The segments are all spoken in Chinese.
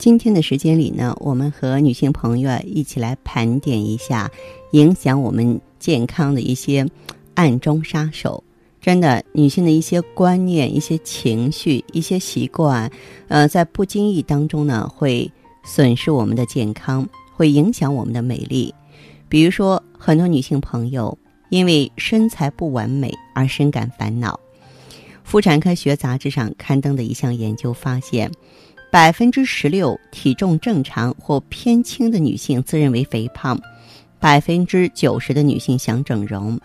今天的时间里呢，我们和女性朋友一起来盘点一下影响我们健康的一些暗中杀手。真的，女性的一些观念、一些情绪、一些习惯，呃，在不经意当中呢，会损失我们的健康，会影响我们的美丽。比如说，很多女性朋友因为身材不完美而深感烦恼。妇产科学杂志上刊登的一项研究发现。百分之十六体重正常或偏轻的女性自认为肥胖，百分之九十的女性想整容。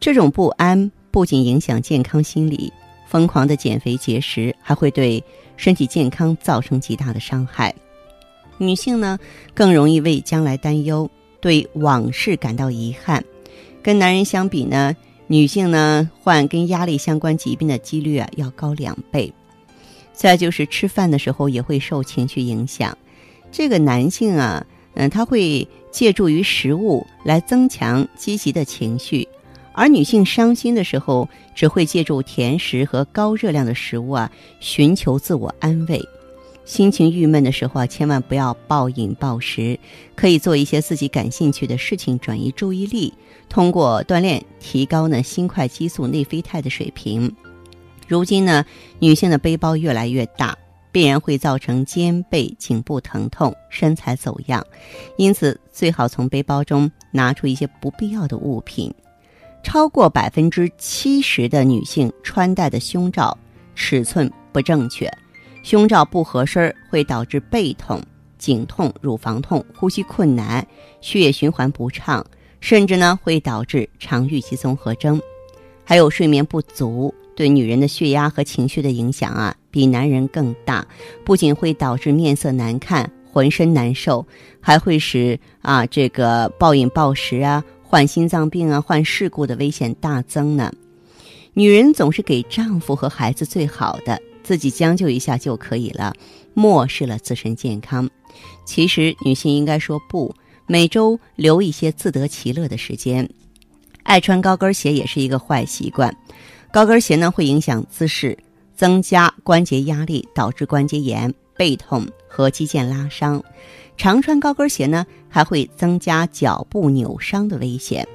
这种不安不仅影响健康心理，疯狂的减肥节食还会对身体健康造成极大的伤害。女性呢，更容易为将来担忧，对往事感到遗憾。跟男人相比呢，女性呢患跟压力相关疾病的几率啊要高两倍。再就是吃饭的时候也会受情绪影响，这个男性啊，嗯，他会借助于食物来增强积极的情绪，而女性伤心的时候只会借助甜食和高热量的食物啊，寻求自我安慰。心情郁闷的时候啊，千万不要暴饮暴食，可以做一些自己感兴趣的事情，转移注意力，通过锻炼提高呢心快激素、内啡肽的水平。如今呢，女性的背包越来越大，必然会造成肩背、颈部疼痛、身材走样，因此最好从背包中拿出一些不必要的物品。超过百分之七十的女性穿戴的胸罩尺寸不正确，胸罩不合身会导致背痛、颈痛、乳房痛、呼吸困难、血液循环不畅，甚至呢会导致肠预期综合征，还有睡眠不足。对女人的血压和情绪的影响啊，比男人更大。不仅会导致面色难看、浑身难受，还会使啊这个暴饮暴食啊、患心脏病啊、患事故的危险大增呢。女人总是给丈夫和孩子最好的，自己将就一下就可以了，漠视了自身健康。其实，女性应该说不，每周留一些自得其乐的时间。爱穿高跟鞋也是一个坏习惯。高跟鞋呢会影响姿势，增加关节压力，导致关节炎、背痛和肌腱拉伤。常穿高跟鞋呢还会增加脚部扭伤的危险。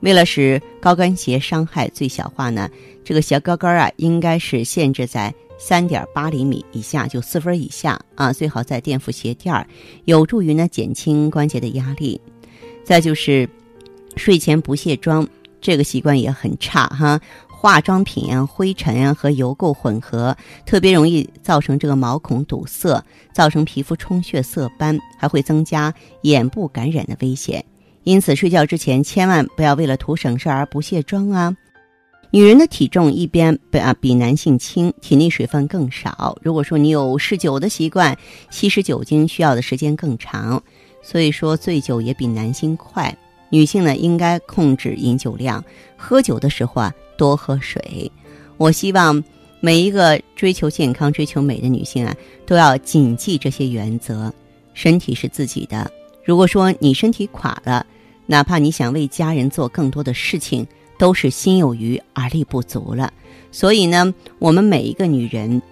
为了使高跟鞋伤害最小化呢，这个鞋高跟啊应该是限制在三点八厘米以下，就四分以下啊，最好再垫副鞋垫儿，有助于呢减轻关节的压力。再就是睡前不卸妆，这个习惯也很差哈。化妆品啊、灰尘啊和油垢混合，特别容易造成这个毛孔堵塞，造成皮肤充血、色斑，还会增加眼部感染的危险。因此，睡觉之前千万不要为了图省事而不卸妆啊！女人的体重一边比啊比男性轻，体内水分更少。如果说你有嗜酒的习惯，吸食酒精需要的时间更长，所以说醉酒也比男性快。女性呢，应该控制饮酒量，喝酒的时候啊。多喝水，我希望每一个追求健康、追求美的女性啊，都要谨记这些原则。身体是自己的，如果说你身体垮了，哪怕你想为家人做更多的事情，都是心有余而力不足了。所以呢，我们每一个女人，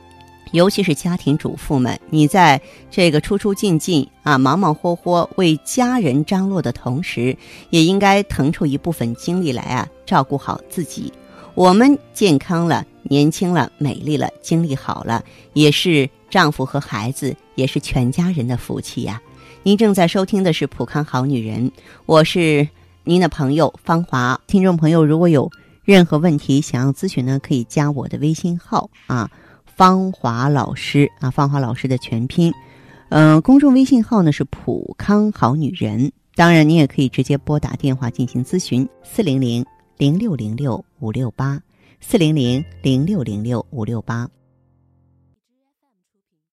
尤其是家庭主妇们，你在这个出出进进啊、忙忙活活为家人张罗的同时，也应该腾出一部分精力来啊，照顾好自己。我们健康了，年轻了，美丽了，精力好了，也是丈夫和孩子，也是全家人的福气呀。您正在收听的是《普康好女人》，我是您的朋友芳华。听众朋友，如果有任何问题想要咨询呢，可以加我的微信号啊，芳华老师啊，芳华老师的全拼。嗯，公众微信号呢是“普康好女人”。当然，您也可以直接拨打电话进行咨询：四零零。零六零六五六八四零零零六零六五六八。